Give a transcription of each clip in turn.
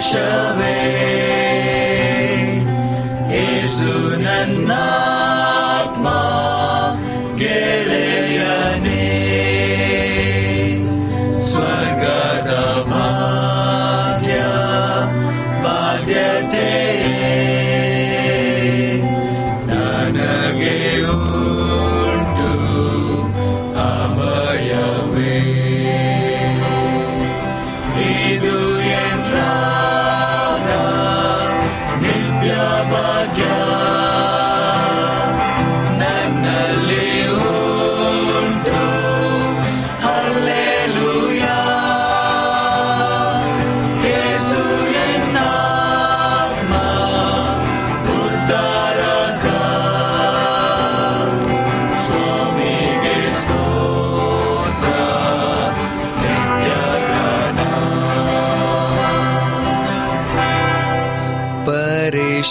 shove it.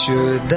should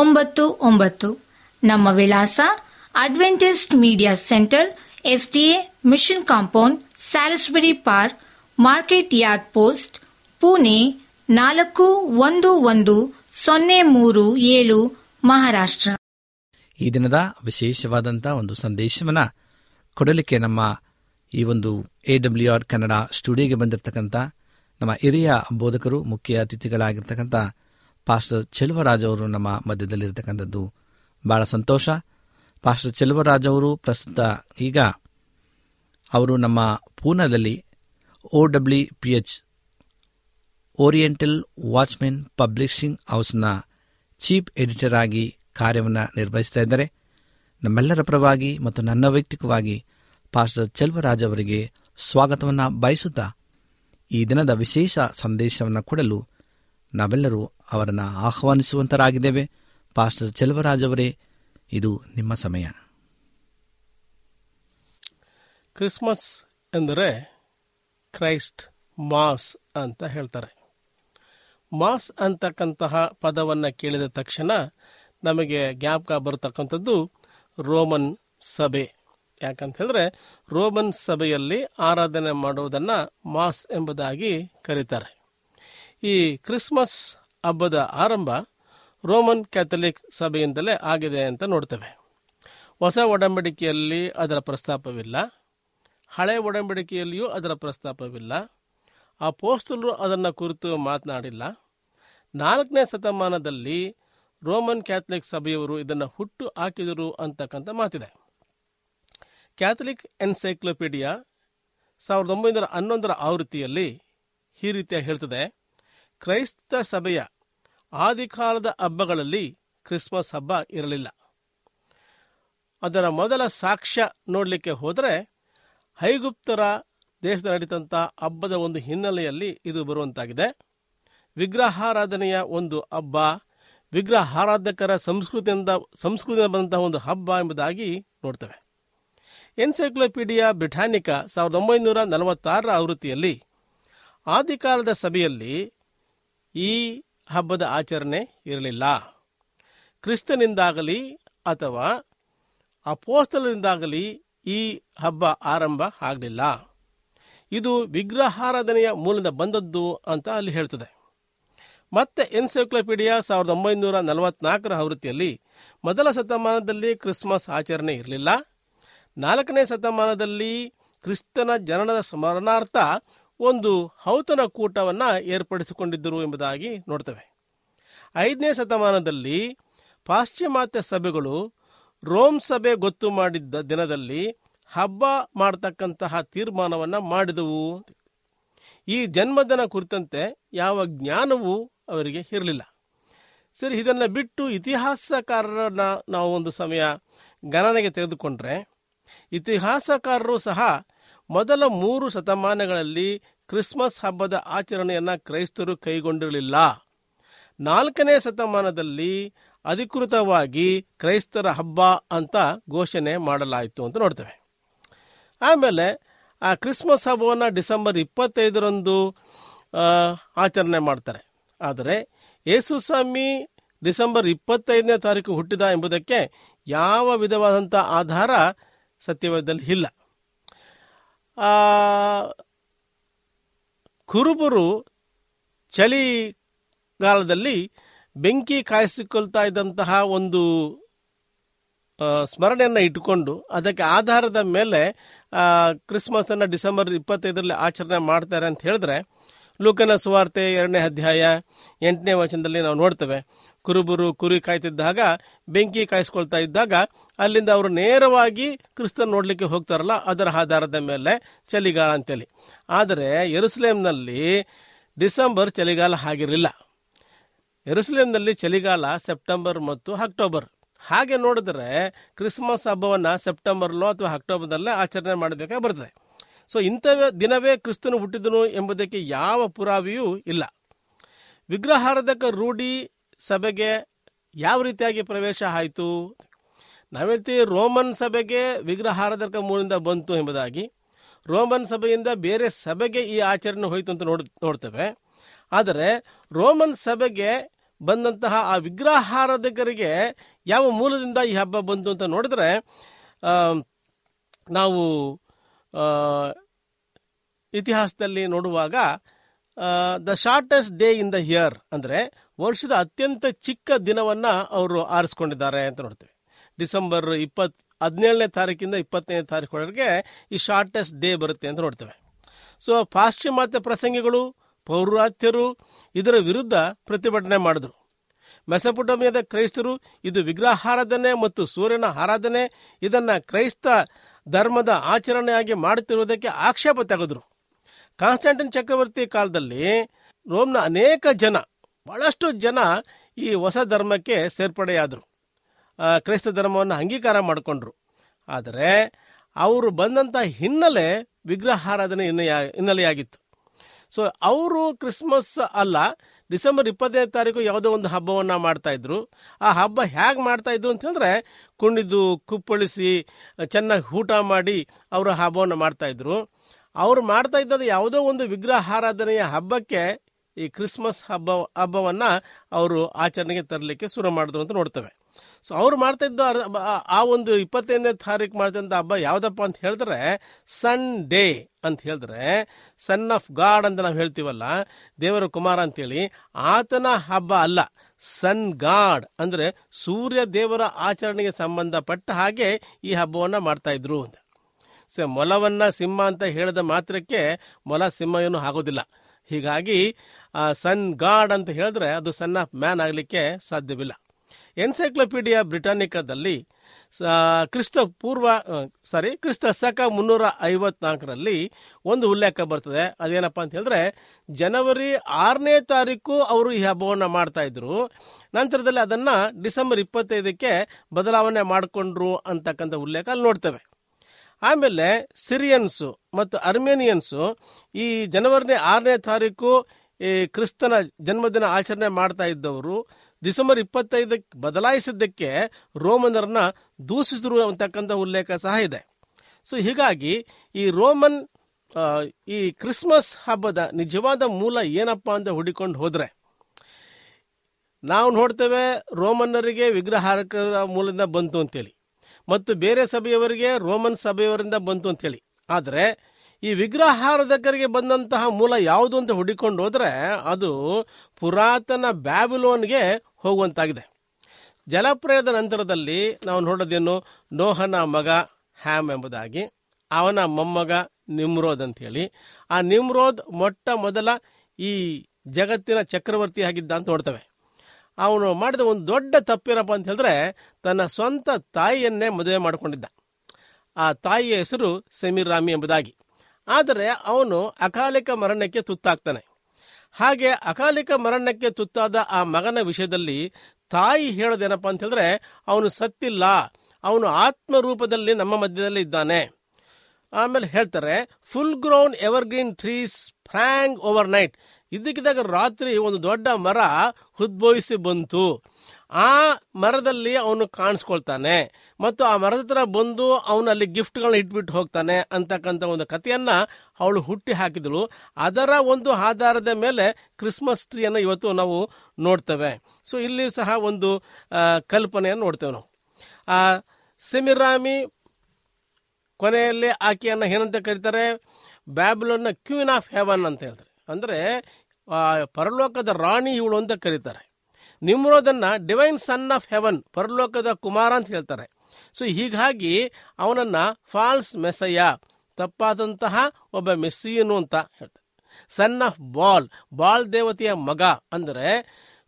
ಒಂಬತ್ತು ಒಂಬತ್ತು. ನಮ್ಮ ವಿಳಾಸ Adventist media centre SDA mission compound Salisbury park market yard post Pune ನಾಲ್ಕು ಒಂದು ಒಂದು ಸೊನ್ನೆ ಮೂರು ಏಳು, ಮಹಾರಾಷ್ಟ್ರ. ಈ ದಿನದ ವಿಶೇಷವಾದಂಥ ಒಂದು ಸಂದೇಶವನ್ನ ಕೊಡಲಿಕ್ಕೆ ನಮ್ಮ ಈ ಒಂದು ಎ ಡಬ್ಲ್ಯೂ ಆರ್ ಕನ್ನಡ ಸ್ಟುಡಿಯೋಗೆ ಬಂದಿರತಕ್ಕಂಥ ನಮ್ಮ ಹಿರಿಯ ಬೋಧಕರು, ಮುಖ್ಯ ಅತಿಥಿಗಳಾಗಿರ್ತಕ್ಕಂಥ ಪಾಸ್ಟರ್ ಚೆಲುವರಾಜ್ ಅವರು ನಮ್ಮ ಮಧ್ಯದಲ್ಲಿರತಕ್ಕಂಥದ್ದು. ಬಹಳ ಸಂತೋಷ. ಪಾಸ್ಟರ್ ಚೆಲುವರಾಜ್ ಅವರು ಪ್ರಸ್ತುತ ಈಗ ಅವರು ನಮ್ಮ ಪೂನಾದಲ್ಲಿ O W P H, oriental watchmen publishing ಹೌಸ್ನ chief editor ಆಗಿ ಕಾರ್ಯವನ್ನು ನಿರ್ವಹಿಸ್ತಾ ಇದ್ದಾರೆ. ನಮ್ಮೆಲ್ಲರ ಪರವಾಗಿ ಮತ್ತು ನನ್ನ ವೈಯಕ್ತಿಕವಾಗಿ ಪಾಸ್ಟರ್ ಚೆಲ್ವರಾಜ್ ಅವರಿಗೆ ಸ್ವಾಗತವನ್ನು ಬಯಸುತ್ತಾ ಈ ದಿನದ ವಿಶೇಷ ಸಂದೇಶವನ್ನು ಕೊಡಲು ನಾವೆಲ್ಲರೂ ಅವರನ್ನು ಆಹ್ವಾನಿಸುವಂತರಾಗಿದ್ದೇವೆ. ಪಾಸ್ಟರ್ ಚೆಲುವರಾಜ್ ಅವರೇ, ಇದು ನಿಮ್ಮ ಸಮಯ. ಕ್ರಿಸ್ಮಸ್ ಎಂದರೆ ಕ್ರೈಸ್ಟ್ ಮಾಸ್ ಅಂತ ಹೇಳ್ತಾರೆ. ಮಾಸ್ ಅಂತಕ್ಕಂತಹ ಪದವನ್ನು ಕೇಳಿದ ತಕ್ಷಣ ನಮಗೆ ಜ್ಞಾಪಕ ಬರತಕ್ಕಂಥದ್ದು ರೋಮನ್ ಸಭೆ. ಯಾಕಂತ ಹೇಳಿದ್ರೆ ರೋಮನ್ ಸಭೆಯಲ್ಲಿ ಆರಾಧನೆ ಮಾಡುವುದನ್ನು ಮಾಸ್ ಎಂಬುದಾಗಿ ಕರೀತಾರೆ. ಈ ಕ್ರಿಸ್ಮಸ್ ಹಬ್ಬದ ಆರಂಭ ರೋಮನ್ ಕ್ಯಾಥಲಿಕ್ ಸಭೆಯಿಂದಲೇ ಆಗಿದೆ ಅಂತ ನೋಡ್ತೇವೆ. ಹೊಸ ಒಡಂಬಡಿಕೆಯಲ್ಲಿ ಅದರ ಪ್ರಸ್ತಾಪವಿಲ್ಲ. ಹಳೆ ಒಡಂಬಡಿಕೆಯಲ್ಲಿಯೂ ಅದರ ಪ್ರಸ್ತಾಪವಿಲ್ಲ. ಆ ಪೋಸ್ತಲರು ಅದನ್ನು ಕುರಿತು ಮಾತನಾಡಿಲ್ಲ. ನಾಲ್ಕನೇ ಶತಮಾನದಲ್ಲಿ ರೋಮನ್ ಕ್ಯಾಥಲಿಕ್ ಸಭೆಯವರು ಇದನ್ನು ಹುಟ್ಟು ಹಾಕಿದರು ಅಂತಕ್ಕಂಥ ಮಾತಿದೆ. ಕ್ಯಾಥಲಿಕ್ ಎನ್ಸೈಕ್ಲೋಪೀಡಿಯಾ ಸಾವಿರದ ಒಂಬೈನೂರ ಹನ್ನೊಂದರ ಆವೃತ್ತಿಯಲ್ಲಿ ಈ ರೀತಿಯ ಹೇಳ್ತದೆ. ಕ್ರೈಸ್ತ ಸಭೆಯ ಆದಿಕಾಲದ ಹಬ್ಬಗಳಲ್ಲಿ ಕ್ರಿಸ್ಮಸ್ ಹಬ್ಬ ಇರಲಿಲ್ಲ. ಅದರ ಮೊದಲ ಸಾಕ್ಷ್ಯ ನೋಡಲಿಕ್ಕೆ ಹೋದರೆ ಹೈಗುಪ್ತರ ದೇಶದ ನಡೀತಂಥ ಹಬ್ಬದ ಒಂದು ಹಿನ್ನೆಲೆಯಲ್ಲಿ ಇದು ಬರುವಂತಾಗಿದೆ. ವಿಗ್ರಹಾರಾಧನೆಯ ಒಂದು ಹಬ್ಬ, ವಿಗ್ರಹಾರಾಧಕರ ಸಂಸ್ಕೃತಿಯಿಂದ ಸಂಸ್ಕೃತಿಯಿಂದ ಬಂದಂತಹ ಒಂದು ಹಬ್ಬ ಎಂಬುದಾಗಿ ನೋಡ್ತೇವೆ. ಎನ್ಸೈಕ್ಲೋಪೀಡಿಯಾ ಬ್ರಿಟಾನಿಕಾ ಸಾವಿರದ ಒಂಬೈನೂರ ನಲವತ್ತಾರರ ಆವೃತ್ತಿಯಲ್ಲಿ ಆದಿಕಾಲದ ಸಭೆಯಲ್ಲಿ ಈ ಹಬ್ಬದ ಆಚರಣೆ ಇರಲಿಲ್ಲ. ಕ್ರಿಸ್ತನಿಂದಾಗಲಿ ಅಥವಾ ಅಪೋಸ್ತಲದಿಂದಾಗಲಿ ಈ ಹಬ್ಬ ಆರಂಭ ಆಗಲಿಲ್ಲ. ಇದು ವಿಗ್ರಹಾರಾಧನೆಯ ಮೂಲದ ಬಂದದ್ದು ಅಂತ ಅಲ್ಲಿ ಹೇಳ್ತದೆ. ಮತ್ತೆ ಎನ್ಸೈಕ್ಲೋಪೀಡಿಯಾ ಸಾವಿರದ ಒಂಬೈನೂರ ನಲವತ್ನಾಲ್ಕರ ಆವೃತ್ತಿಯಲ್ಲಿ ಮೊದಲ ಶತಮಾನದಲ್ಲಿ ಕ್ರಿಸ್ಮಸ್ ಆಚರಣೆ ಇರಲಿಲ್ಲ. ನಾಲ್ಕನೇ ಶತಮಾನದಲ್ಲಿ ಕ್ರಿಸ್ತನ ಜನನದ ಸ್ಮರಣಾರ್ಥ ಒಂದು ಹೌತನ ಕೂಟವನ್ನು ಏರ್ಪಡಿಸಿಕೊಂಡಿದ್ದರು ಎಂಬುದಾಗಿ ನೋಡ್ತೇವೆ. ಐದನೇ ಶತಮಾನದಲ್ಲಿ ಪಾಶ್ಚಿಮಾತ್ಯ ಸಭೆಗಳು ರೋಮ್ ಸಭೆ ಗೊತ್ತು ಮಾಡಿದ್ದ ದಿನದಲ್ಲಿ ಹಬ್ಬ ಮಾಡತಕ್ಕಂತಹ ತೀರ್ಮಾನವನ್ನು ಮಾಡಿದವು. ಈ ಜನ್ಮದಿನ ಕುರಿತಂತೆ ಯಾವ ಜ್ಞಾನವೂ ಅವರಿಗೆ ಇರಲಿಲ್ಲ. ಸರಿ, ಇದನ್ನು ಬಿಟ್ಟು ಇತಿಹಾಸಕಾರರನ್ನ ನಾವು ಒಂದು ಸಮಯ ಗಣನೆಗೆ ತೆಗೆದುಕೊಂಡ್ರೆ, ಇತಿಹಾಸಕಾರರು ಸಹ ಮೊದಲ ಮೂರು ಶತಮಾನಗಳಲ್ಲಿ ಕ್ರಿಸ್ಮಸ್ ಹಬ್ಬದ ಆಚರಣೆಯನ್ನು ಕ್ರೈಸ್ತರು ಕೈಗೊಂಡಿರಲಿಲ್ಲ. ನಾಲ್ಕನೇ ಶತಮಾನದಲ್ಲಿ ಅಧಿಕೃತವಾಗಿ ಕ್ರೈಸ್ತರ ಹಬ್ಬ ಅಂತ ಘೋಷಣೆ ಮಾಡಲಾಯಿತು ಅಂತ ನೋಡ್ತೇವೆ. ಆಮೇಲೆ, ಆ ಕ್ರಿಸ್ಮಸ್ ಹಬ್ಬವನ್ನು ಡಿಸೆಂಬರ್ ಇಪ್ಪತ್ತೈದರಂದು ಆಚರಣೆ ಮಾಡ್ತಾರೆ. ಆದರೆ, ಯೇಸು ಸ್ವಾಮಿ ಡಿಸೆಂಬರ್ ಇಪ್ಪತ್ತೈದನೇ ತಾರೀಕು ಹುಟ್ಟಿದ ಎಂಬುದಕ್ಕೆ ಯಾವ ವಿಧವಾದಂಥ ಆಧಾರ ಸತ್ಯವೇದದಲ್ಲಿ ಇಲ್ಲ. ಕುರುಬರು ಚಳಿಗಾಲದಲ್ಲಿ ಬೆಂಕಿ ಕಾಯಿಸಿಕೊಳ್ತಾ ಇದ್ದಂತಹ ಒಂದು ಸ್ಮರಣೆಯನ್ನು ಇಟ್ಟುಕೊಂಡು ಅದಕ್ಕೆ ಆಧಾರದ ಮೇಲೆ ಕ್ರಿಸ್ಮಸನ್ನು ಡಿಸೆಂಬರ್ ಇಪ್ಪತ್ತೈದರಲ್ಲಿ ಆಚರಣೆ ಮಾಡ್ತಾರೆ ಅಂತ ಹೇಳಿದ್ರೆ ಲೂಕನ ಸುವಾರ್ತೆ ಎರಡನೇ ಅಧ್ಯಾಯ ಎಂಟನೇ ವಚನದಲ್ಲಿ ನಾವು ನೋಡ್ತೇವೆ. ಕುರುಬರು ಕುರಿ ಕಾಯ್ತಿದ್ದಾಗ, ಬೆಂಕಿ ಕಾಯಿಸ್ಕೊಳ್ತಾ ಇದ್ದಾಗ, ಅಲ್ಲಿಂದ ಅವರು ನೇರವಾಗಿ ಕ್ರಿಸ್ತನ್ ನೋಡಲಿಕ್ಕೆ ಹೋಗ್ತಾರಲ್ಲ, ಅದರ ಆಧಾರದ ಮೇಲೆ ಚಳಿಗಾಲ ಅಂತೇಳಿ. ಆದರೆ ಎರುಸ್ಲೇಮ್ನಲ್ಲಿ ಡಿಸೆಂಬರ್ ಚಳಿಗಾಲ ಆಗಿರಲಿಲ್ಲ. ಎರುಸ್ಲೇಮ್ನಲ್ಲಿ ಚಳಿಗಾಲ ಸೆಪ್ಟೆಂಬರ್ ಮತ್ತು ಅಕ್ಟೋಬರ್. ಹಾಗೆ ನೋಡಿದ್ರೆ ಕ್ರಿಸ್ಮಸ್ ಹಬ್ಬವನ್ನು ಸೆಪ್ಟೆಂಬರ್ಲೋ ಅಥವಾ ಅಕ್ಟೋಬರ್ನಲ್ಲೇ ಆಚರಣೆ ಮಾಡಬೇಕಾಗಿ ಬರ್ತದೆ. ಸೊ ಇಂಥ ದಿನವೇ ಕ್ರಿಸ್ತನು ಹುಟ್ಟಿದನು ಎಂಬುದಕ್ಕೆ ಯಾವ ಪುರಾವೆಯೂ ಇಲ್ಲ. ವಿಗ್ರಹಾರಾಧಕ ರೂಢಿ ಸಭೆಗೆ ಯಾವ ರೀತಿಯಾಗಿ ಪ್ರವೇಶ ಆಯಿತು? ನಾವೇಳ್ತೀವಿ ರೋಮನ್ ಸಭೆಗೆ ವಿಗ್ರಹಾರಾಧಕ ಮೂಲದಿಂದ ಬಂತು ಎಂಬುದಾಗಿ. ರೋಮನ್ ಸಭೆಯಿಂದ ಬೇರೆ ಸಭೆಗೆ ಈ ಆಚರಣೆ ಹೋಯಿತು ಅಂತ ನೋಡ್, ನೋಡ್ತೇವೆ. ಆದರೆ ರೋಮನ್ ಸಭೆಗೆ ಬಂದಂತಹ ಆ ವಿಗ್ರಹಾರಾಧಕರಿಗೆ ಯಾವ ಮೂಲದಿಂದ ಈ ಹಬ್ಬ ಬಂತು ಅಂತ ನೋಡಿದ್ರೆ ನಾವು ಇತಿಹಾಸದಲ್ಲಿ ನೋಡುವಾಗ the shortest day in the year ಅಂದರೆ ವರ್ಷದ ಅತ್ಯಂತ ಚಿಕ್ಕ ದಿನವನ್ನು ಅವರು ಆರಿಸ್ಕೊಂಡಿದ್ದಾರೆ ಅಂತ ನೋಡ್ತೀವಿ. ಡಿಸೆಂಬರ್ ಇಪ್ಪತ್, ಹದಿನೇಳನೇ ತಾರೀಕಿಂದ ಇಪ್ಪತ್ತನೇ ತಾರೀಕೊಳಗೆ ಈ ಶಾರ್ಟೆಸ್ಟ್ ಡೇ ಬರುತ್ತೆ ಅಂತ ನೋಡ್ತೇವೆ. ಸೊ ಪಾಶ್ಚಿಮಾತ್ಯ ಪ್ರಸಂಗಿಗಳು, ಪೌರಾತ್ಯರು ಇದರ ವಿರುದ್ಧ ಪ್ರತಿಭಟನೆ ಮಾಡಿದ್ರು. ಮೆಸಪುಟಮಿಯಾದ ಕ್ರೈಸ್ತರು ಇದು ವಿಗ್ರಹಾರಾಧನೆ ಮತ್ತು ಸೂರ್ಯನ ಆರಾಧನೆ, ಇದನ್ನು ಕ್ರೈಸ್ತ ಧರ್ಮದ ಆಚರಣೆಯಾಗಿ ಮಾಡುತ್ತಿರುವುದಕ್ಕೆ ಆಕ್ಷೇಪ ತೆಗೆದರು. ಕಾನ್ಸ್ಟಾಂಟಿನ್ ಚಕ್ರವರ್ತಿ ಕಾಲದಲ್ಲಿ ರೋಮ್ನ ಅನೇಕ ಜನ ಬಹಳಷ್ಟು ಜನ ಈ ಹೊಸ ಧರ್ಮಕ್ಕೆ ಸೇರ್ಪಡೆಯಾದರು. ಕ್ರೈಸ್ತ ಧರ್ಮವನ್ನು ಅಂಗೀಕಾರ ಮಾಡಿಕೊಂಡ್ರು. ಆದರೆ ಅವರು ಬಂದಂಥ ಹಿನ್ನೆಲೆ ವಿಗ್ರಹಾರಾಧನೆ ಹಿನ್ನೆಯ- ಹಿನ್ನೆಲೆಯಾಗಿತ್ತು. ಸೊ ಅವರು ಕ್ರಿಸ್ಮಸ್ ಅಲ್ಲ, ಡಿಸೆಂಬರ್ ಇಪ್ಪತ್ತನೇ ತಾರೀಕು ಯಾವುದೋ ಒಂದು ಹಬ್ಬವನ್ನು ಮಾಡ್ತಾಯಿದ್ರು ಆ ಹಬ್ಬ ಹೇಗೆ ಮಾಡ್ತಾಯಿದ್ರು ಅಂತ ಹೇಳಿದ್ರೆ, ಕುಣಿದು, ಕುಪ್ಪಳಿಸಿ, ಚೆನ್ನಾಗಿ ಊಟ ಮಾಡಿ ಅವರು ಹಬ್ಬವನ್ನು ಮಾಡ್ತಾಯಿದ್ರು ಅವ್ರು ಅವರು ಮಾಡ್ತಾ ಇದ್ದದ್ದು ಯಾವುದೋ ಒಂದು ವಿಗ್ರಹಾರಾಧನೆಯ ಹಬ್ಬಕ್ಕೆ ಈ ಕ್ರಿಸ್ಮಸ್ ಹಬ್ಬ, ಹಬ್ಬವನ್ನು ಅವರು ಆಚರಣೆಗೆ ತರಲಿಕ್ಕೆ ಶುರು ಮಾಡಿದ್ರು ಅಂತ ನೋಡ್ತೇವೆ. ಸೊ ಅವ್ರು ಮಾಡ್ತಾ ಇದ್ದ ಆ- ಒಂದು ಇಪ್ಪತ್ತೈದನೇ ತಾರೀಕು ಮಾಡ್ತಿದ್ದ ಹಬ್ಬ ಯಾವುದಪ್ಪ ಅಂತ ಹೇಳಿದ್ರೆ, ಸನ್ ಡೇ ಅಂತ ಹೇಳಿದ್ರೆ, ಸನ್ ಆಫ್ ಗಾಡ್ ಅಂತ ನಾವು ಹೇಳ್ತೀವಲ್ಲ, ದೇವರ ಕುಮಾರ ಅಂತೇಳಿ, ಆತನ ಹಬ್ಬ ಅಲ್ಲ, ಸನ್ ಗಾಡ್ ಅಂದ್ರೆ ಸೂರ್ಯ ದೇವರ ಆಚರಣೆಗೆ ಸಂಬಂಧಪಟ್ಟ ಹಾಗೆ ಈ ಹಬ್ಬವನ್ನ ಮಾಡ್ತಾ ಇದ್ರು ಅಂತ. ಸೊ ಮೊಲವನ್ನ ಸಿಂಹ ಅಂತ ಹೇಳಿದ ಮಾತ್ರಕ್ಕೆ ಮೊಲ ಸಿಂಹ ಏನು ಆಗೋದಿಲ್ಲ. ಹೀಗಾಗಿ ಸನ್ ಗಾಡ್ ಅಂತ ಹೇಳಿದ್ರೆ ಅದು ಸನ್ ಆಫ್ ಮ್ಯಾನ್ ಆಗಲಿಕ್ಕೆ ಸಾಧ್ಯವಿಲ್ಲ. ಎನ್ಸೈಕ್ಲೋಪೀಡಿಯಾ ಬ್ರಿಟಾನಿಕಾದಲ್ಲಿ ಕ್ರಿಸ್ತ ಪೂರ್ವ ಸಾರಿ ಕ್ರಿಸ್ತ ಸಕ ಮುನ್ನೂರ ಐವತ್ನಾಲ್ಕರಲ್ಲಿ ಒಂದು ಉಲ್ಲೇಖ ಬರ್ತದೆ. ಅದೇನಪ್ಪ ಅಂತ ಹೇಳಿದ್ರೆ, ಜನವರಿ ಆರನೇ ತಾರೀಕು ಅವರು ಈ ಹಬ್ಬವನ್ನು ಮಾಡ್ತಾ ನಂತರದಲ್ಲಿ ಅದನ್ನು ಡಿಸೆಂಬರ್ ಇಪ್ಪತ್ತೈದಕ್ಕೆ ಬದಲಾವಣೆ ಮಾಡಿಕೊಂಡ್ರು ಅಂತಕ್ಕಂಥ ಉಲ್ಲೇಖ ಅಲ್ಲಿ ನೋಡ್ತೇವೆ. ಆಮೇಲೆ ಸಿರಿಯನ್ಸು ಮತ್ತು ಅರ್ಮೇನಿಯನ್ಸು ಈ ಜನವರಿ ಆರನೇ ತಾರೀಕು ಈ ಕ್ರಿಸ್ತನ ಜನ್ಮದಿನ ಆಚರಣೆ ಮಾಡ್ತಾ ಇದ್ದವರು. ಡಿಸೆಂಬರ್ ಇಪ್ಪತ್ತೈದಕ್ಕೆ ಬದಲಾಯಿಸಿದ್ದಕ್ಕೆ ರೋಮನರನ್ನ ದೂಷಿಸಿದ್ರು ಅಂತಕ್ಕಂಥ ಉಲ್ಲೇಖ ಸಹ ಇದೆ. ಸೊ, ಹೀಗಾಗಿ ಈ ರೋಮನ್ ಈ ಕ್ರಿಸ್ಮಸ್ ಹಬ್ಬದ ನಿಜವಾದ ಮೂಲ ಏನಪ್ಪ ಅಂತ ಹುಡಿಕೊಂಡು ಹೋದರೆ, ನಾವು ನೋಡ್ತೇವೆ ರೋಮನ್ನರಿಗೆ ವಿಗ್ರಹಾರಕರ ಮೂಲದಿಂದ ಬಂತು ಅಂತೇಳಿ. ಮತ್ತು ಬೇರೆ ಸಭೆಯವರಿಗೆ ರೋಮನ್ ಸಭೆಯವರಿಂದ ಬಂತು ಅಂತೇಳಿ. ಆದರೆ ಈ ವಿಗ್ರಹಾರಾಧಕರಿಗೆ ಬಂದಂತಹ ಮೂಲ ಯಾವುದು ಅಂತ ಹುಡುಕೊಂಡು ಹೋದ್ರೆ ಅದು ಪುರಾತನ ಬ್ಯಾಬಿಲೋನ್ಗೆ ಹೋಗುವಂತಾಗಿದೆ. ಜಲಪ್ರಯದ ನಂತರದಲ್ಲಿ ನಾವು ನೋಡೋದೇನು? ನೋಹನ ಮಗ ಹ್ಯಾಮ್ ಎಂಬುದಾಗಿ, ಅವನ ಮೊಮ್ಮಗ ನಿಮ್ರೋದ್ ಅಂತೇಳಿ. ಆ ನಿಮ್ರೋದ್ ಮೊಟ್ಟ ಮೊದಲ ಈ ಜಗತ್ತಿನ ಚಕ್ರವರ್ತಿ ಆಗಿದ್ದ ಅಂತ ನೋಡ್ತೇವೆ. ಅವನು ಮಾಡಿದ ಒಂದು ದೊಡ್ಡ ತಪ್ಪೇನಪ್ಪ ಅಂತ ಹೇಳಿದ್ರೆ ತನ್ನ ಸ್ವಂತ ತಾಯಿಯನ್ನೇ ಮದುವೆ ಮಾಡಿಕೊಂಡಿದ್ದ. ಆ ತಾಯಿಯ ಹೆಸರು ಸೆಮಿರಾಮಿ ಎಂಬುದಾಗಿ. ಆದರೆ ಅವನು ಅಕಾಲಿಕ ಮರಣಕ್ಕೆ ತುತ್ತಾಗ್ತಾನೆ. ಹಾಗೆ ಅಕಾಲಿಕ ಮರಣಕ್ಕೆ ತುತ್ತಾದ ಆ ಮಗನ ವಿಷಯದಲ್ಲಿ ತಾಯಿ ಹೇಳೋದೇನಪ್ಪ ಅಂತ ಹೇಳಿದ್ರೆ ಅವನು ಸತ್ತಿಲ್ಲ, ಅವನು ಆತ್ಮ ರೂಪದಲ್ಲಿ ನಮ್ಮ ಮಧ್ಯದಲ್ಲಿ ಇದ್ದಾನೆ. ಆಮೇಲೆ ಹೇಳ್ತಾರೆ full grown evergreen trees sprang over ಇದಕ್ಕಿದ್ದಾಗ ರಾತ್ರಿ ಒಂದು ದೊಡ್ಡ ಮರ ಉದ್ಭವಿಸಿ ಬಂತು. ಆ ಮರದಲ್ಲಿ ಅವನು ಕಾಣಿಸ್ಕೊಳ್ತಾನೆ. ಮತ್ತು ಆ ಮರದ ಹತ್ರ ಬಂದು ಅವನಲ್ಲಿ ಗಿಫ್ಟ್ಗಳನ್ನ ಇಟ್ಬಿಟ್ಟು ಹೋಗ್ತಾನೆ ಅಂತಕ್ಕಂಥ ಒಂದು ಕಥೆಯನ್ನ ಅವಳು ಹುಟ್ಟಿ ಹಾಕಿದಳು. ಅದರ ಒಂದು ಆಧಾರದ ಮೇಲೆ ಕ್ರಿಸ್ಮಸ್ ಟ್ರೀಯನ್ನು ಇವತ್ತು ನಾವು ನೋಡ್ತೇವೆ. ಸೊ, ಇಲ್ಲಿ ಸಹ ಒಂದು ಕಲ್ಪನೆಯನ್ನು ನೋಡ್ತೇವೆ ನಾವು. ಆ ಸೆಮಿರಾಮಿ ಕೊನೆಯಲ್ಲಿ ಆಕೆಯನ್ನು ಏನಂತ ಕರೀತಾರೆ? ಬ್ಯಾಬ್ಲೋನ್ನ ಕ್ಯೂನ್ ಆಫ್ ಹೆವನ್ ಅಂತ ಹೇಳ್ತಾರೆ. ಅಂದರೆ ಪರಲೋಕದ ರಾಣಿ ಇವಳು ಅಂತ ಕರೀತಾರೆ. ನಿಮ್ರೋದನ್ನು ಡಿವೈನ್ ಸನ್ ಆಫ್ ಹೆವನ್ ಪರಲೋಕದ ಕುಮಾರ ಅಂತ ಹೇಳ್ತಾರೆ. ಸೊ ಹೀಗಾಗಿ ಅವನನ್ನು ಫಾಲ್ಸ್ ಮೆಸಯ್ಯ ತಪ್ಪಾದಂತಹ ಒಬ್ಬ ಮೆಸ್ಸಿಯನು ಅಂತ ಹೇಳ್ತಾರೆ. ಸನ್ ಆಫ್ ಬಾಲ್ ಬಾಲ್ ದೇವತೆಯ ಮಗ ಅಂದರೆ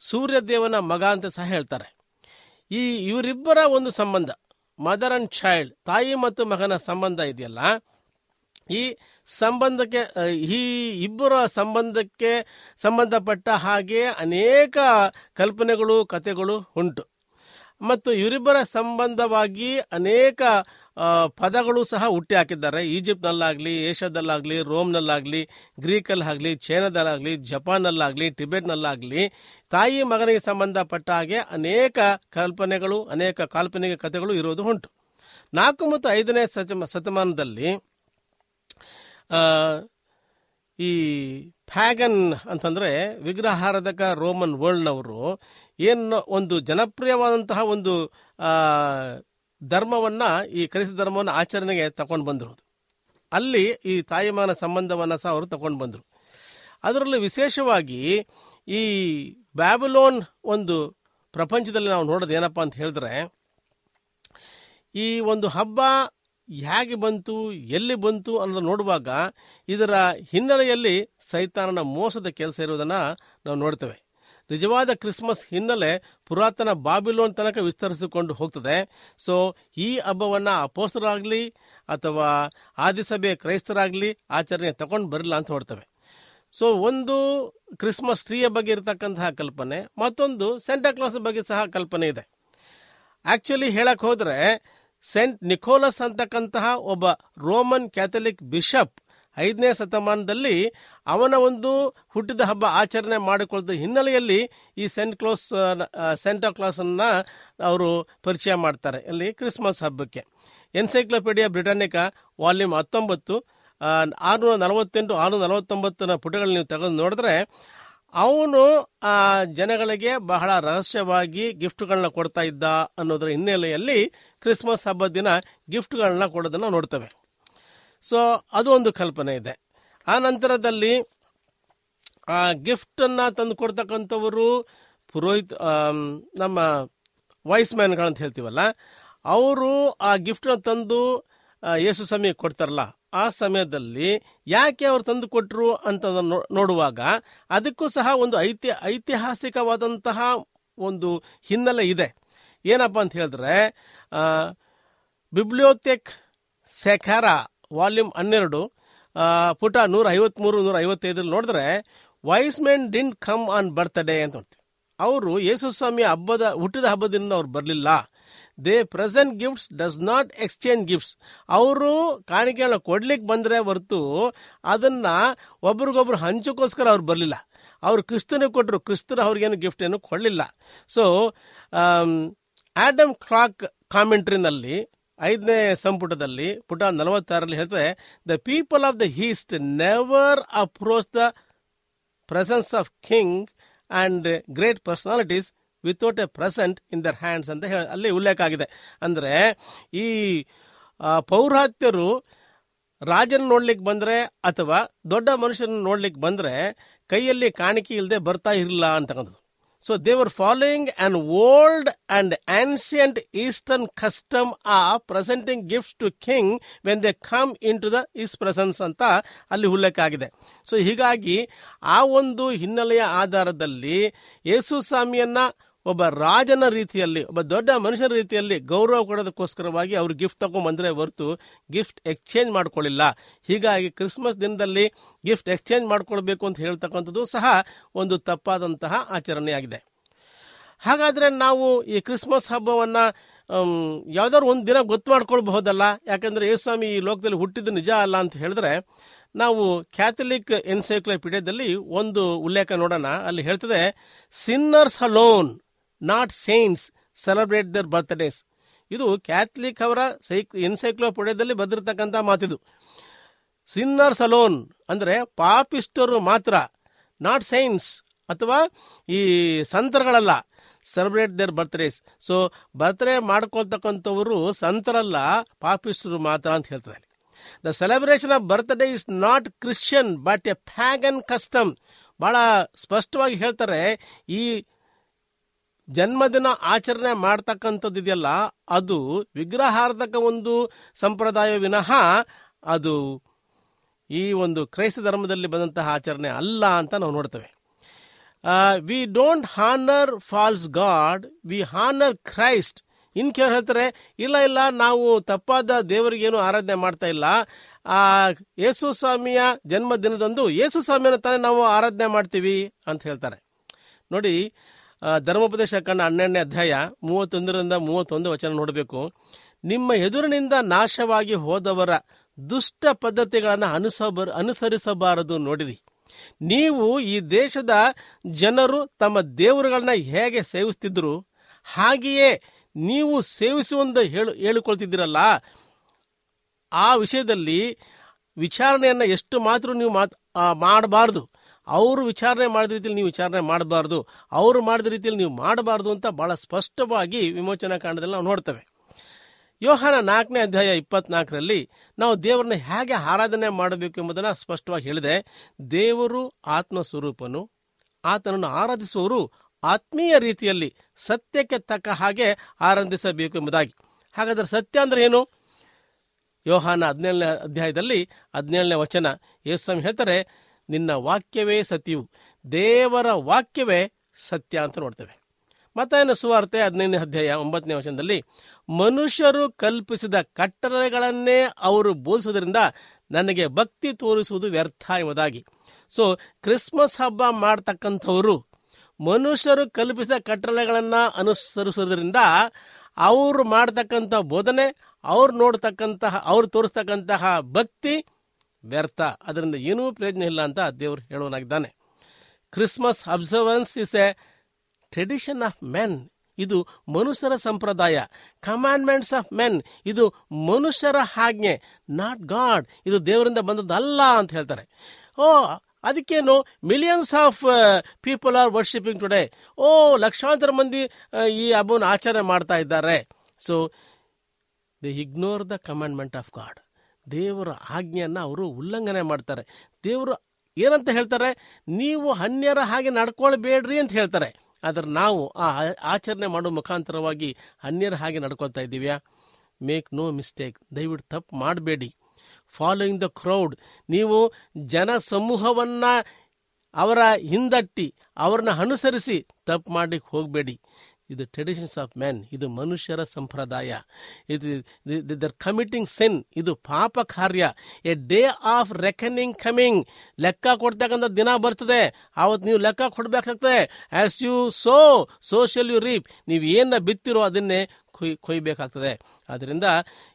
ಸೂರ್ಯ ದೇವನ ಮಗ ಅಂತ ಸಹ ಹೇಳ್ತಾರೆ. ಈ ಇವರಿಬ್ಬರ ಒಂದು ಸಂಬಂಧ ಮದರ್ ಅಂಡ್ ಚೈಲ್ಡ್ ತಾಯಿ ಮತ್ತು ಮಗನ ಸಂಬಂಧ ಇದೆಯಲ್ಲ? ಈ ಸಂಬಂಧಕ್ಕೆ ಈ ಇಬ್ಬರ ಸಂಬಂಧಕ್ಕೆ ಸಂಬಂಧಪಟ್ಟ ಹಾಗೆ ಅನೇಕ ಕಲ್ಪನೆಗಳು, ಕಥೆಗಳು ಉಂಟು. ಮತ್ತು ಇವರಿಬ್ಬರ ಸಂಬಂಧವಾಗಿ ಅನೇಕ ಪದಗಳು ಸಹ ಹುಟ್ಟಿ ಹಾಕಿದ್ದಾರೆ. ಈಜಿಪ್ಟ್ನಲ್ಲಾಗಲಿ, ಏಷ್ಯಾದಲ್ಲಾಗಲಿ, ರೋಮ್ನಲ್ಲಾಗಲಿ, ಗ್ರೀಕಲ್ಲಾಗಲಿ, ಚೈನಾದಲ್ಲಾಗಲಿ, ಜಪಾನ್ನಲ್ಲಾಗಲಿ, ಟಿಬೆಟ್ನಲ್ಲಾಗಲಿ ತಾಯಿ ಮಗನಿಗೆ ಸಂಬಂಧಪಟ್ಟ ಹಾಗೆ ಅನೇಕ ಕಲ್ಪನೆಗಳು, ಅನೇಕ ಕಾಲ್ಪನಿಕ ಕಥೆಗಳು ಇರೋದು ಉಂಟು. ನಾಲ್ಕು ಮತ್ತು ಐದನೇ ಶತಮ ಶತಮಾನದಲ್ಲಿ ಈ ಫ್ಯಾಗನ್ ಅಂತಂದ್ರೆ ವಿಗ್ರಹಾರಾಧಕ ರೋಮನ್ ವರ್ಲ್ಡ್ನವರು ಏನು ಒಂದು ಜನಪ್ರಿಯವಾದಂತಹ ಒಂದು ಧರ್ಮವನ್ನು, ಈ ಕ್ರೈಸ್ತ ಧರ್ಮವನ್ನು ಆಚರಣೆಗೆ ತಗೊಂಡು ಬಂದಿರೋದು ಅಲ್ಲಿ ಈ ತಾಯಿಮಾನ ಸಂಬಂಧವನ್ನ ಸಹ ಅವರು ತಗೊಂಡು ಬಂದರು. ಅದರಲ್ಲಿ ವಿಶೇಷವಾಗಿ ಈ ಬ್ಯಾಬಲೋನ್ ಒಂದು ಪ್ರಪಂಚದಲ್ಲಿ ನಾವು ನೋಡೋದು ಏನಪ್ಪಾ ಅಂತ ಹೇಳಿದ್ರೆ, ಈ ಒಂದು ಹಬ್ಬ ಹೇಗೆ ಬಂತು, ಎಲ್ಲಿ ಬಂತು ಅನ್ನೋದು ನೋಡುವಾಗ ಇದರ ಹಿನ್ನೆಲೆಯಲ್ಲಿ ಸೈತಾನನ ಮೋಸದ ಕೆಲಸ ಇರುವುದನ್ನು ನಾವು ನೋಡ್ತೇವೆ. ನಿಜವಾದ ಕ್ರಿಸ್ಮಸ್ ಹಿನ್ನೆಲೆ ಪುರಾತನ ಬಾಬಿಲೋನ್ ತನಕ ವಿಸ್ತರಿಸಿಕೊಂಡು ಹೋಗ್ತದೆ. ಸೊ, ಈ ಹಬ್ಬವನ್ನು ಅಪೋಸ್ತರಾಗಲಿ ಅಥವಾ ಆದಿಸಭೆ ಕ್ರೈಸ್ತರಾಗಲಿ ಆಚರಣೆ ತಗೊಂಡು ಬರಲಿಲ್ಲ ಅಂತ ನೋಡ್ತೇವೆ. ಸೊ, ಒಂದು ಕ್ರಿಸ್ಮಸ್ ಟ್ರೀಯ ಬಗ್ಗೆ ಇರತಕ್ಕಂತಹ ಕಲ್ಪನೆ, ಮತ್ತೊಂದು ಸೆಂಟಾಕ್ಲಾಸ್ ಬಗ್ಗೆ ಸಹ ಕಲ್ಪನೆ ಇದೆ. ಆ್ಯಕ್ಚುಲಿ ಹೇಳಕ್ಕೆ ಹೋದ್ರೆ ಸೆಂಟ್ ನಿಕೋಲಸ್ ಅಂತಕ್ಕಂತಹ ಒಬ್ಬ ರೋಮನ್ ಕ್ಯಾಥಲಿಕ್ ಬಿಷಪ್ ಐದನೇ ಶತಮಾನದಲ್ಲಿ ಅವನ ಒಂದು ಹುಟ್ಟಿದ ಹಬ್ಬ ಆಚರಣೆ ಮಾಡಿಕೊಳ್ಳದ ಹಿನ್ನೆಲೆಯಲ್ಲಿ ಈ ಸೆಂಟ್ ಕ್ಲೋಸ್ ಸೆಂಟಾ ಕ್ಲಾಸ್ ಅನ್ನ ಅವರು ಪರಿಚಯ ಮಾಡ್ತಾರೆ. ಅಲ್ಲಿ ಕ್ರಿಸ್ಮಸ್ ಹಬ್ಬಕ್ಕೆ. ಎನ್ಸೈಕ್ಲೋಪೀಡಿಯಾ ಬ್ರಿಟಾನಿಕಾ ವಾಲ್ಯೂಮ್ ಹತ್ತೊಂಬತ್ತು ಆರುನೂರ ನಲವತ್ತೆಂಟು, ಆರುನೂರ ನಲವತ್ತೊಂಬತ್ತನ ನೀವು ತೆಗೆದು ನೋಡಿದ್ರೆ ಅವನು ಆ ಜನಗಳಿಗೆ ಬಹಳ ರಹಸ್ಯವಾಗಿ ಗಿಫ್ಟ್ಗಳನ್ನ ಕೊಡ್ತಾ ಇದ್ದ ಅನ್ನೋದರ ಹಿನ್ನೆಲೆಯಲ್ಲಿ ಕ್ರಿಸ್ಮಸ್ ಹಬ್ಬದ ದಿನ ಗಿಫ್ಟ್ಗಳನ್ನ ಕೊಡೋದನ್ನ ನೋಡ್ತೇವೆ. ಸೊ ಅದು ಒಂದು ಕಲ್ಪನೆ ಇದೆ. ಆ ನಂತರದಲ್ಲಿ ಆ ಗಿಫ್ಟ್ ಅನ್ನ ತಂದು ಕೊಡ್ತಕ್ಕಂಥವರು ಪುರೋಹಿತ್ ನಮ್ಮ ವಾಯ್ಸ್ ಮ್ಯಾನ್ಗಳಂತ ಹೇಳ್ತೀವಲ್ಲ, ಅವರು ಆ ಗಿಫ್ಟ್ನ ತಂದು ಯೇಸು ಸಮಯ ಕೊಡ್ತಾರಲ್ಲ, ಆ ಸಮಯದಲ್ಲಿ ಯಾಕೆ ಅವ್ರು ತಂದು ಕೊಟ್ಟರು ಅಂತ ನೋಡುವಾಗ ಅದಕ್ಕೂ ಸಹ ಒಂದು ಐತಿ ಐತಿಹಾಸಿಕವಾದಂತಹ ಒಂದು ಹಿನ್ನೆಲೆ ಇದೆ. ಏನಪ್ಪ ಅಂತ ಹೇಳಿದ್ರೆ ಬಿಬ್ಲಿಯೋತೆಕ್ ಸೆಖಾರ ವಾಲ್ಯೂಮ್ ಹನ್ನೆರಡು ಪುಟ ನೂರ ಐವತ್ಮೂರು ನೂರ ಐವತ್ತೈದರಲ್ಲಿ ನೋಡಿದ್ರೆ wise men didn't come on birthday ಅಂತ ನೋಡ್ತೀವಿ ಅವರು ಯೇಸು ಸ್ವಾಮಿ ಹಬ್ಬದ, ಹುಟ್ಟಿದ ಹಬ್ಬದಿಂದ ಅವ್ರು ಬರಲಿಲ್ಲ. They present gifts does not exchange gifts. ಅವರು ಕಾಣಿಕೆಗಳನ್ನ ಕೊಡ್ಲಿಕ್ಕೆ ಬಂದರೆ ಹೊರತು ಅದನ್ನ ಒಬ್ರಿಗೊಬ್ರು ಹಂಚಕ್ಕೋಸ್ಕರ ಅವ್ರು ಬರಲಿಲ್ಲ. ಅವರು ಕ್ರಿಸ್ತನಿಗೆ ಕೊಟ್ಟರು ಕ್ರಿಸ್ತನ ಅವ್ರಿಗೇನು ಗಿಫ್ಟ್ ಏನು ಕೊಡಲಿಲ್ಲ. ಸೊ ಆಡಮ್ ಕ್ಲಾಕ್ ಕಾಮೆಂಟ್ರಿನಲ್ಲಿ ಐದನೇ ಸಂಪುಟದಲ್ಲಿ, ಪುಟ ನಲವತ್ತಾರಲ್ಲಿ ಹೇಳ್ತಾರೆ the people of the east never approach the presence of king and great personalities without a present in their hands ಅಂತ ಹೇಳಿ ಅಲ್ಲಿ ಉಲ್ಲೇಖ ಆಗಿದೆ. ಅಂದರೆ ಈ ಪೌರಾತ್ಯರು ರಾಜನ ನೋಡ್ಲಿಕ್ಕೆ ಬಂದರೆ ಅಥವಾ ದೊಡ್ಡ ಮನುಷ್ಯನ ನೋಡ್ಲಿಕ್ಕೆ ಬಂದರೆ ಕೈಯಲ್ಲಿ ಕಾಣಿಕೆ ಇಲ್ಲದೆ ಬರ್ತಾ ಇರಲಿಲ್ಲ ಅಂತಕ್ಕಂಥದ್ದು. So they were following an old and ancient eastern custom a presenting gifts to king when they come into the his presence ಅಂತ ಅಲ್ಲಿ ಉಲ್ಲೇಖ ಆಗಿದೆ. ಸೊ ಹೀಗಾಗಿ ಆ ಒಂದು ಹಿನ್ನೆಲೆಯ ಆಧಾರದಲ್ಲಿ ಯೇಸು ಸ್ವಾಮಿಯನ್ನ ಒಬ್ಬ ರಾಜನ ರೀತಿಯಲ್ಲಿ, ಒಬ್ಬ ದೊಡ್ಡ ಮನುಷ್ಯನ ರೀತಿಯಲ್ಲಿ ಗೌರವ ಕೊಡೋದಕ್ಕೋಸ್ಕರವಾಗಿ ಅವರು ಗಿಫ್ಟ್ ತಗೊಂಡ್ಬಂದ್ರೆ ಹೊರತು ಗಿಫ್ಟ್ ಎಕ್ಸ್ಚೇಂಜ್ ಮಾಡ್ಕೊಳ್ಳಿಲ್ಲ. ಹೀಗಾಗಿ ಕ್ರಿಸ್ಮಸ್ ದಿನದಲ್ಲಿ ಗಿಫ್ಟ್ ಎಕ್ಸ್ಚೇಂಜ್ ಮಾಡ್ಕೊಳ್ಬೇಕು ಅಂತ ಹೇಳ್ತಕ್ಕಂಥದ್ದು ಸಹ ಒಂದು ತಪ್ಪಾದಂತಹ ಆಚರಣೆಯಾಗಿದೆ. ಹಾಗಾದರೆ ನಾವು ಈ ಕ್ರಿಸ್ಮಸ್ ಹಬ್ಬವನ್ನು ಯಾವುದಾದ್ರು ಒಂದು ದಿನ ಗೊತ್ತು ಮಾಡ್ಕೊಳ್ಬಹುದಲ್ಲ? ಯಾಕಂದ್ರೆ ಯೇಸ್ವಾಮಿ ಈ ಲೋಕದಲ್ಲಿ ಹುಟ್ಟಿದ್ದು ನಿಜ ಅಲ್ಲ ಅಂತ ಹೇಳಿದ್ರೆ ನಾವು ಕ್ಯಾಥಲಿಕ್ ಎನ್ಸೈಕ್ಲೋಪೀಡಿಯಾದಲ್ಲಿ ಒಂದು ಉಲ್ಲೇಖ ನೋಡೋಣ. ಅಲ್ಲಿ ಹೇಳ್ತದೆ sinners alone not saints celebrate their birthdays ಇದು ಕ್ಯಾಥಲಿಕ್ ಅವರ ಸೈಕ್ ಎನ್ಸೈಕ್ಲೋಪೀಡಿಯಾದಲ್ಲಿ ಬರೆದಿರ್ತಕ್ಕಂಥ ಮಾತಿದು. ಸಿನ್ನರ್ ಸಲೋನ್ ಅಂದರೆ ಪಾಪಿಸ್ಟರು ಮಾತ್ರ ನಾಟ್ ಸೈನ್ಸ್ ಅಥವಾ ಈ ಸಂತರುಗಳಲ್ಲ celebrate their birthdays so birthday ಮಾಡ್ಕೊಳ್ತಕ್ಕಂಥವರು ಸಂತರಲ್ಲ ಪಾಪಿಸ್ಟರು ಮಾತ್ರ ಅಂತ ಹೇಳ್ತಾರೆ. The celebration of birthday is not Christian but a pagan custom ಭಾಳ ಸ್ಪಷ್ಟವಾಗಿ ಹೇಳ್ತಾರೆ, ಈ ಜನ್ಮದಿನ ಆಚರಣೆ ಮಾಡ್ತಕ್ಕಂಥದ್ದು ಇದೆಯಲ್ಲ ಅದು ವಿಗ್ರಹಾರ್ಧಕ ಒಂದು ಸಂಪ್ರದಾಯ ವಿನಃ ಅದು ಈ ಒಂದು ಕ್ರೈಸ್ತ ಧರ್ಮದಲ್ಲಿ ಬಂದಂತಹ ಆಚರಣೆ ಅಲ್ಲ ಅಂತ ನಾವು ನೋಡ್ತೇವೆ. We don't honour false god we honour Christ ಇನ್ ಕೆಲವ್ರು ಹೇಳ್ತಾರೆ, ಇಲ್ಲ ಇಲ್ಲ, ನಾವು ತಪ್ಪಾದ ದೇವರಿಗೇನು ಆರಾಧನೆ ಮಾಡ್ತಾ ಇಲ್ಲ. ಆ, ಯೇಸು ಸ್ವಾಮಿಯ ಜನ್ಮದಿನದಂದು ಯೇಸು ಸ್ವಾಮಿಯನ್ನು ತಾನೇ ನಾವು ಆರಾಧನೆ ಮಾಡ್ತೀವಿ ಅಂತ ಹೇಳ್ತಾರೆ. ನೋಡಿ ಧರ್ಮೋಪದೇಶ ಕಂಡ ಹನ್ನೆರಡನೇ ಅಧ್ಯಾಯ ಮೂವತ್ತೊಂದರಿಂದ ಮೂವತ್ತೊಂದು ವಚನ ನೋಡಬೇಕು. ನಿಮ್ಮ ಎದುರಿನಿಂದ ನಾಶವಾಗಿ ಹೋದವರ ದುಷ್ಟ ಪದ್ಧತಿಗಳನ್ನು ಅನುಸಬ, ಅನುಸರಿಸಬಾರದು ನೋಡಿರಿ. ನೀವು ಈ ದೇಶದ ಜನರು ತಮ್ಮ ದೇವರುಗಳನ್ನ ಹೇಗೆ ಸೇವಿಸ್ತಿದ್ರು, ಹಾಗೆಯೇ ನೀವು ಸೇವಿಸುವಂತ ಹೇಳು, ಹೇಳಿಕೊಳ್ತಿದ್ದೀರಲ್ಲ. ಆ ವಿಷಯದಲ್ಲಿ ವಿಚಾರಣೆಯನ್ನು ಎಷ್ಟು ಮಾತ್ರ ನೀವು ಮಾತ್ ಮಾಡಬಾರ್ದು. ಅವರು ವಿಚಾರಣೆ ಮಾಡಿದ ರೀತಿಯಲ್ಲಿ ನೀವು ವಿಚಾರಣೆ ಮಾಡಬಾರ್ದು, ಅವರು ಮಾಡಿದ ರೀತಿಯಲ್ಲಿ ನೀವು ಮಾಡಬಾರ್ದು ಅಂತ ಬಹಳ ಸ್ಪಷ್ಟವಾಗಿ ವಿಮೋಚನಾ ಕಾಂಡದಲ್ಲಿ ನಾವು ನೋಡ್ತೇವೆ. ಯೋಹಾನ ನಾಲ್ಕನೇ ಅಧ್ಯಾಯ ಇಪ್ಪತ್ನಾಲ್ಕರಲ್ಲಿ ನಾವು ದೇವರನ್ನ ಹೇಗೆ ಆರಾಧನೆ ಮಾಡಬೇಕು ಎಂಬುದನ್ನು ಸ್ಪಷ್ಟವಾಗಿ ಹೇಳಿದೆ. ದೇವರು ಆತ್ಮ ಸ್ವರೂಪನು ಆತನನ್ನು ಆರಾಧಿಸುವವರು ಆತ್ಮೀಯ ರೀತಿಯಲ್ಲಿ ಸತ್ಯಕ್ಕೆ ತಕ್ಕ ಹಾಗೆ ಆರಾಧಿಸಬೇಕು ಎಂಬುದಾಗಿ. ಹಾಗಾದರೆ ಸತ್ಯ ಅಂದರೆ ಏನು? ಯೋಹಾನ ಹದಿನೇಳನೇ ಅಧ್ಯಾಯದಲ್ಲಿ ಹದಿನೇಳನೇ ವಚನ. ಯೇಸ್ವಾಮಿ ಹೇಳ್ತಾರೆ ನಿನ್ನ ವಾಕ್ಯವೇ ಸತ್ಯವು. ದೇವರ ವಾಕ್ಯವೇ ಸತ್ಯ ಅಂತ ನೋಡ್ತೇವೆ. ಮತ್ತಾಯನ ಸುವಾರ್ತೆ ಹದಿನೈದನೇ ಅಧ್ಯಾಯ ಒಂಬತ್ತನೇ ವಚನದಲ್ಲಿ, ಮನುಷ್ಯರು ಕಲ್ಪಿಸಿದ ಕಟ್ಟಳೆಗಳನ್ನೇ ಅವರು ಬೋಧಿಸುವುದರಿಂದ ನನಗೆ ಭಕ್ತಿ ತೋರಿಸುವುದು ವ್ಯರ್ಥ ಎಂಬುದಾಗಿ. ಸೊ ಕ್ರಿಸ್ಮಸ್ ಹಬ್ಬ ಮಾಡ್ತಕ್ಕಂಥವರು ಮನುಷ್ಯರು ಕಲ್ಪಿಸಿದ ಕಟ್ಟಳೆಗಳನ್ನು ಅನುಸರಿಸುವುದರಿಂದ ಅವರು ಮಾಡ್ತಕ್ಕಂಥ ಬೋಧನೆ, ಅವ್ರು ನೋಡ್ತಕ್ಕಂತಹ, ಅವ್ರು ತೋರಿಸ್ತಕ್ಕಂತಹ ಭಕ್ತಿ ವ್ಯರ್ಥ. ಅದರಿಂದ ಏನೂ ಪ್ರಯೋಜನ ಇಲ್ಲ ಅಂತ ದೇವರು ಹೇಳುವನಾಗಿದ್ದಾನೆ Christmas observance is a tradition of men ಇದು ಮನುಷ್ಯರ ಸಂಪ್ರದಾಯ. ಕಮಾಂಡ್ಮೆಂಟ್ಸ್ ಆಫ್ ಮೆನ್ ಇದು ಮನುಷ್ಯರ ಆಜ್ಞೆ ನಾಟ್ ಗಾಡ್ ಇದು ದೇವರಿಂದ ಬಂದದ್ದಲ್ಲ ಅಂತ ಹೇಳ್ತಾರೆ. ಓ, ಅದಕ್ಕೇನು? Millions of people are worshipping today ಓ, ಲಕ್ಷಾಂತರ ಮಂದಿ ಈ ಹಬ್ಬವನ್ನು ಆಚರಣೆ ಮಾಡ್ತಾ ಇದ್ದಾರೆ. So they ignore the commandment of God ದೇವರ ಆಜ್ಞೆಯನ್ನು ಅವರು ಉಲ್ಲಂಘನೆ ಮಾಡ್ತಾರೆ. ದೇವರು ಏನಂತ ಹೇಳ್ತಾರೆ? ನೀವು ಅನ್ಯರ ಹಾಗೆ ನಡ್ಕೊಳ್ಬೇಡ್ರಿ ಅಂತ ಹೇಳ್ತಾರೆ. ಆದರೆ ನಾವು ಆ ಆಚರಣೆ ಮಾಡೋ ಮುಖಾಂತರವಾಗಿ ಅನ್ಯರ ಹಾಗೆ ನಡ್ಕೊಳ್ತಾ ಇದ್ದೀವ್ಯಾ? ಮೇಕ್ ನೋ ಮಿಸ್ಟೇಕ್ ದಯವಿಟ್ಟು ತಪ್ಪು ಮಾಡಬೇಡಿ. ಫಾಲೋಯಿಂಗ್ ದ ಕ್ರೌಡ್ ನೀವು ಜನ ಸಮೂಹವನ್ನು ಅವರ ಹಿಂದಟ್ಟಿ, ಅವ್ರನ್ನ ಅನುಸರಿಸಿ ತಪ್ಪು ಮಾಡ್ಲಿಕ್ಕೆ ಹೋಗಬೇಡಿ. ಇದು ಟ್ರೆಡಿಷನ್ಸ್ ಆಫ್ ಮ್ಯಾನ್ ಇದು ಮನುಷ್ಯರ ಸಂಪ್ರದಾಯ. ಇದು ದರ್ ಕಮಿಟಿಂಗ್ ಸೆನ್ ಇದು ಪಾಪ ಕಾರ್ಯ. A day of reckoning coming ಲೆಕ್ಕ ಕೊಡ್ತಕ್ಕಂಥ ದಿನ ಬರ್ತದೆ. ಆವತ್ತು ನೀವು ಲೆಕ್ಕ ಕೊಡ್ಬೇಕಾಗ್ತದೆ. As you sow so shall you reap ನೀವು ಏನ ಬಿತ್ತಿರೋ ಅದನ್ನೇ ಕೊಯ್, ಕೊಯ್ಬೇಕಾಗ್ತದೆ. ಆದ್ದರಿಂದ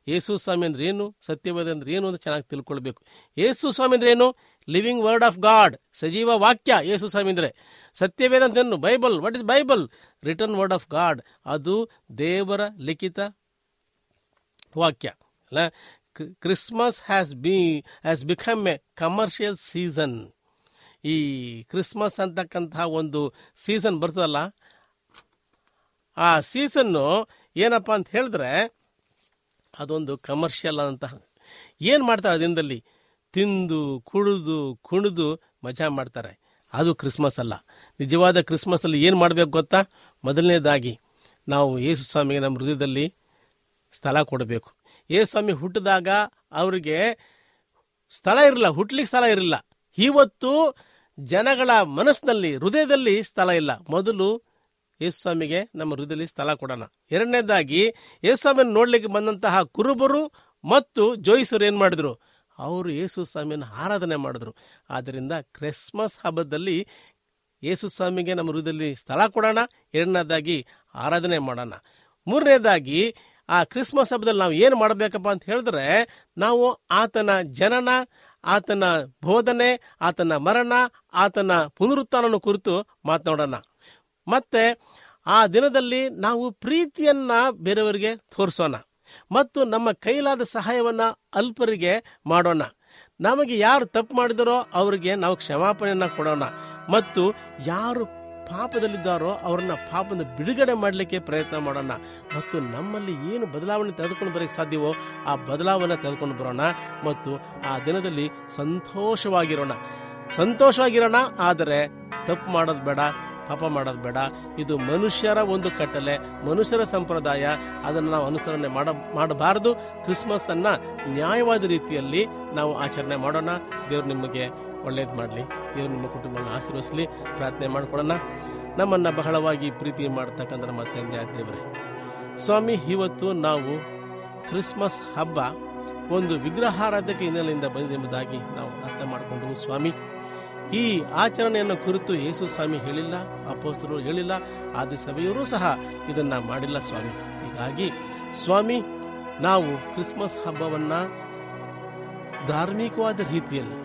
ಯೇಸು ಸ್ವಾಮಿ ಅಂದ್ರೆ ಏನು? ಸತ್ಯವೇದ ಅಂದ್ರೆ ಏನು ಅಂತ ಚೆನ್ನಾಗಿ ತಿಳ್ಕೊಳ್ಬೇಕು. ಯೇಸು ಸ್ವಾಮಿ ಅಂದ್ರೆ ಏನು? ಲಿವಿಂಗ್ ವರ್ಡ್ ಆಫ್ ಗಾಡ್ ಸಜೀವ ವಾಕ್ಯ ಯೇಸು ಸ್ವಾಮಿ ಅಂದ್ರೆ. ಸತ್ಯವೇದ ಅಂತ ಏನು? Bible what is Bible written word of God ಅದು ದೇವರ ಲಿಖಿತ ವಾಕ್ಯ. ಅಲ್ಲ? Christmas has be has become a commercial season ಈ ಕ್ರಿಸ್ಮಸ್ ಅಂತಕ್ಕಂತಹ ಒಂದು ಸೀಸನ್ ಬರ್ತದಲ್ಲ? ಆ ಸೀಸನ್ನು ಏನಪ್ಪ ಅಂತ ಹೇಳಿದ್ರೆ, ಅದೊಂದು ಕಮರ್ಷಿಯಲ್ ಆದಂತಹ, ಏನು ಮಾಡ್ತಾರೆ ಆ ದಿನದಲ್ಲಿ? ತಿಂದು, ಕುಡಿದು, ಕುಣಿದು ಮಜಾ ಮಾಡ್ತಾರೆ. ಅದು ಕ್ರಿಸ್ಮಸ್ ಅಲ್ಲ. ನಿಜವಾದ ಕ್ರಿಸ್ಮಸಲ್ಲಿ ಏನು ಮಾಡಬೇಕು ಗೊತ್ತಾ? ಮೊದಲನೇದಾಗಿ, ನಾವು ಯೇಸು ಸ್ವಾಮಿಗೆ ನಮ್ಮ ಹೃದಯದಲ್ಲಿ ಸ್ಥಳ ಕೊಡಬೇಕು. ಯೇಸು ಸ್ವಾಮಿ ಹುಟ್ಟಿದಾಗ ಅವರಿಗೆ ಸ್ಥಳ ಇರಲಿಲ್ಲ ಹುಟ್ಲಿಕ್ಕೆ ಸ್ಥಳ ಇರಲಿಲ್ಲ ಇವತ್ತು ಜನಗಳ ಮನಸ್ಸಿನಲ್ಲಿ, ಹೃದಯದಲ್ಲಿ ಸ್ಥಳ ಇಲ್ಲ. ಮೊದಲು ಯೇಸುಸ್ವಾಮಿಗೆ ನಮ್ಮ ಹೃದಯದಲ್ಲಿ ಸ್ಥಳ ಕೊಡೋಣ. ಎರಡನೇದಾಗಿ, ಯೇಸುಸ್ವಾಮಿಯನ್ನು ನೋಡ್ಲಿಕ್ಕೆ ಬಂದಂತಹ ಕುರುಬರು ಮತ್ತು ಜೋಯಿಸರು ಏನು ಮಾಡಿದ್ರು? ಅವರು ಯೇಸು ಸ್ವಾಮಿಯನ್ನು ಆರಾಧನೆ ಮಾಡಿದ್ರು. ಆದ್ದರಿಂದ ಕ್ರಿಸ್ಮಸ್ ಹಬ್ಬದಲ್ಲಿ ಯೇಸು ಸ್ವಾಮಿಗೆ ನಮ್ಮ ಹೃದಯದಲ್ಲಿ ಸ್ಥಳ ಕೊಡೋಣ. ಎರಡನೇದಾಗಿ, ಆರಾಧನೆ ಮಾಡೋಣ. ಮೂರನೇದಾಗಿ, ಆ ಕ್ರಿಸ್ಮಸ್ ಹಬ್ಬದಲ್ಲಿ ನಾವು ಏನು ಮಾಡಬೇಕಪ್ಪ ಅಂತ ಹೇಳಿದ್ರೆ, ನಾವು ಆತನ ಜನನ, ಆತನ ಬೋಧನೆ, ಆತನ ಮರಣ, ಆತನ ಪುನರುತ್ಥಾನನ ಕುರಿತು ಮಾತನಾಡೋಣ. ಮತ್ತೆ ಆ ದಿನದಲ್ಲಿ ನಾವು ಪ್ರೀತಿಯನ್ನ ಬೇರೆಯವರಿಗೆ ತೋರಿಸೋಣ ಮತ್ತು ನಮ್ಮ ಕೈಲಾದ ಸಹಾಯವನ್ನ ಅಲ್ಪರಿಗೆ ಮಾಡೋಣ. ನಮಗೆ ಯಾರು ತಪ್ಪು ಮಾಡಿದರೋ ಅವರಿಗೆ ನಾವು ಕ್ಷಮಾಪಣೆಯನ್ನ ಕೊಡೋಣ ಮತ್ತು ಯಾರು ಪಾಪದಲ್ಲಿದ್ದಾರೋ ಅವರನ್ನ ಪಾಪದ ಬಿಡುಗಡೆ ಮಾಡಲಿಕ್ಕೆ ಪ್ರಯತ್ನ ಮಾಡೋಣ ಮತ್ತು ನಮ್ಮಲ್ಲಿ ಏನು ಬದಲಾವಣೆ ತೆಗೆದುಕೊಂಡು ಬರೋಕ್ಕೆ ಸಾಧ್ಯವೋ ಆ ಬದಲಾವಣೆ ತೆಗೆದುಕೊಂಡು ಬರೋಣ ಮತ್ತು ಆ ದಿನದಲ್ಲಿ ಸಂತೋಷವಾಗಿರೋಣ. ಸಂತೋಷವಾಗಿರೋಣ, ಆದರೆ ತಪ್ಪು ಮಾಡೋದು ಬೇಡ. ಪಾಪ ಮಾಡೋದು ಬೇಡ. ಇದು ಮನುಷ್ಯರ ಒಂದು ಕಟ್ಟಲೆ, ಮನುಷ್ಯರ ಸಂಪ್ರದಾಯ. ಅದನ್ನು ನಾವು ಅನುಸರಣೆ ಮಾಡ, ಮಾಡಬಾರದು. ಕ್ರಿಸ್ಮಸ್ ಅನ್ನ ನ್ಯಾಯವಾದ ರೀತಿಯಲ್ಲಿ ನಾವು ಆಚರಣೆ ಮಾಡೋಣ. ದೇವ್ರು ನಿಮಗೆ ಒಳ್ಳೇದು ಮಾಡಲಿ. ದೇವ್ರು ನಿಮ್ಮ ಕುಟುಂಬವನ್ನು ಆಶೀರ್ವಿಸಲಿ ಪ್ರಾರ್ಥನೆ ಮಾಡಿಕೊಳ್ಳೋಣ. ನಮ್ಮನ್ನು ಬಹಳವಾಗಿ ಪ್ರೀತಿ ಮಾಡ್ತಕ್ಕಂಥ ನಮ್ಮ ತಂದೆ, ದೇವರೇ. ಸ್ವಾಮಿ, ಇವತ್ತು ನಾವು ಕ್ರಿಸ್ಮಸ್ ಹಬ್ಬ ಒಂದು ವಿಗ್ರಹಾರಾಧಕ ಹಿನ್ನೆಲೆಯಿಂದ ಬಂದಿದೆ ಎಂಬುದಾಗಿ ನಾವು ಅರ್ಥ ಮಾಡಿಕೊಂಡು ಸ್ವಾಮಿ. ಈ ಆಚರಣೆಯನ್ನು ಕುರಿತು ಯೇಸು ಸ್ವಾಮಿ ಹೇಳಿಲ್ಲ ಅಪೋಸ್ತರು ಹೇಳಿಲ್ಲ, ಆದಿ ಸಭೆಯವರು ಸಹ ಇದನ್ನು ಮಾಡಿಲ್ಲ ಸ್ವಾಮಿ. ಹೀಗಾಗಿ ಸ್ವಾಮಿ, ನಾವು ಕ್ರಿಸ್ಮಸ್ ಹಬ್ಬವನ್ನು ಧಾರ್ಮಿಕವಾದ ರೀತಿಯಲ್ಲಿ,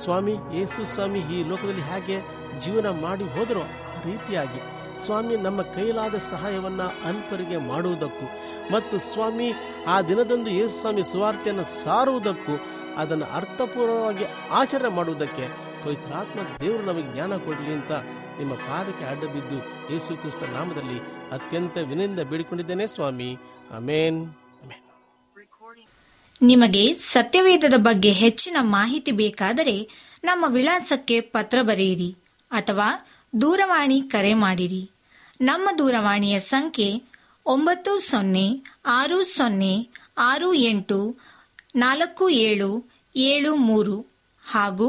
ಸ್ವಾಮಿ, ಯೇಸು ಸ್ವಾಮಿ ಈ ಲೋಕದಲ್ಲಿ ಹೇಗೆ ಜೀವನ ಮಾಡಿ ಹೋದರೋ ಆ ರೀತಿಯಾಗಿ ಸ್ವಾಮಿ ನಮ್ಮ ಕೈಲಾದ ಸಹಾಯವನ್ನು ಅಲ್ಪರಿಗೆ ಮಾಡುವುದಕ್ಕೂ ಮತ್ತು ಸ್ವಾಮಿ ಆ ದಿನದಂದು ಯೇಸು ಸ್ವಾಮಿ ಸುವಾರ್ತೆಯನ್ನು ಸಾರುವುದಕ್ಕೂ ಅದನ್ನು ಅರ್ಥಪೂರ್ಣವಾಗಿ ಆಚರಣೆ ಮಾಡುವುದಕ್ಕೆ ಪವಿತ್ರಾತ್ಮ ದೇವರು ನಮಗೆ ಜ್ಞಾನ ಕೊಡಲಿ ಅಂತ ನಿಮ್ಮ ಪಾದಕ್ಕೆ ಅಡ್ಡ ಬಿದ್ದು ಯೇಸು ಕ್ರಿಸ್ತ ನಾಮದಲ್ಲಿ ಅತ್ಯಂತ ವಿನಯಿಂದ ಬೇಡಿಕೊಂಡಿದ್ದೇನೆ, ಸ್ವಾಮಿ. ಅಮೇನ್ ನಿಮಗೆ ಸತ್ಯವೇದದ ಬಗ್ಗೆ ಹೆಚ್ಚಿನ ಮಾಹಿತಿ ಬೇಕಾದರೆ ನಮ್ಮ ವಿಳಾಸಕ್ಕೆ ಪತ್ರ ಬರೆಯಿರಿ ಅಥವಾ ದೂರವಾಣಿ ಕರೆ ಮಾಡಿರಿ. ನಮ್ಮ ದೂರವಾಣಿಯ ಸಂಖ್ಯೆ ಒಂಬತ್ತು ಸೊನ್ನೆ ಆರು ಸೊನ್ನೆ ಆರು ಎಂಟು ನಾಲ್ಕು ಏಳು ಏಳು ಮೂರು ಹಾಗೂ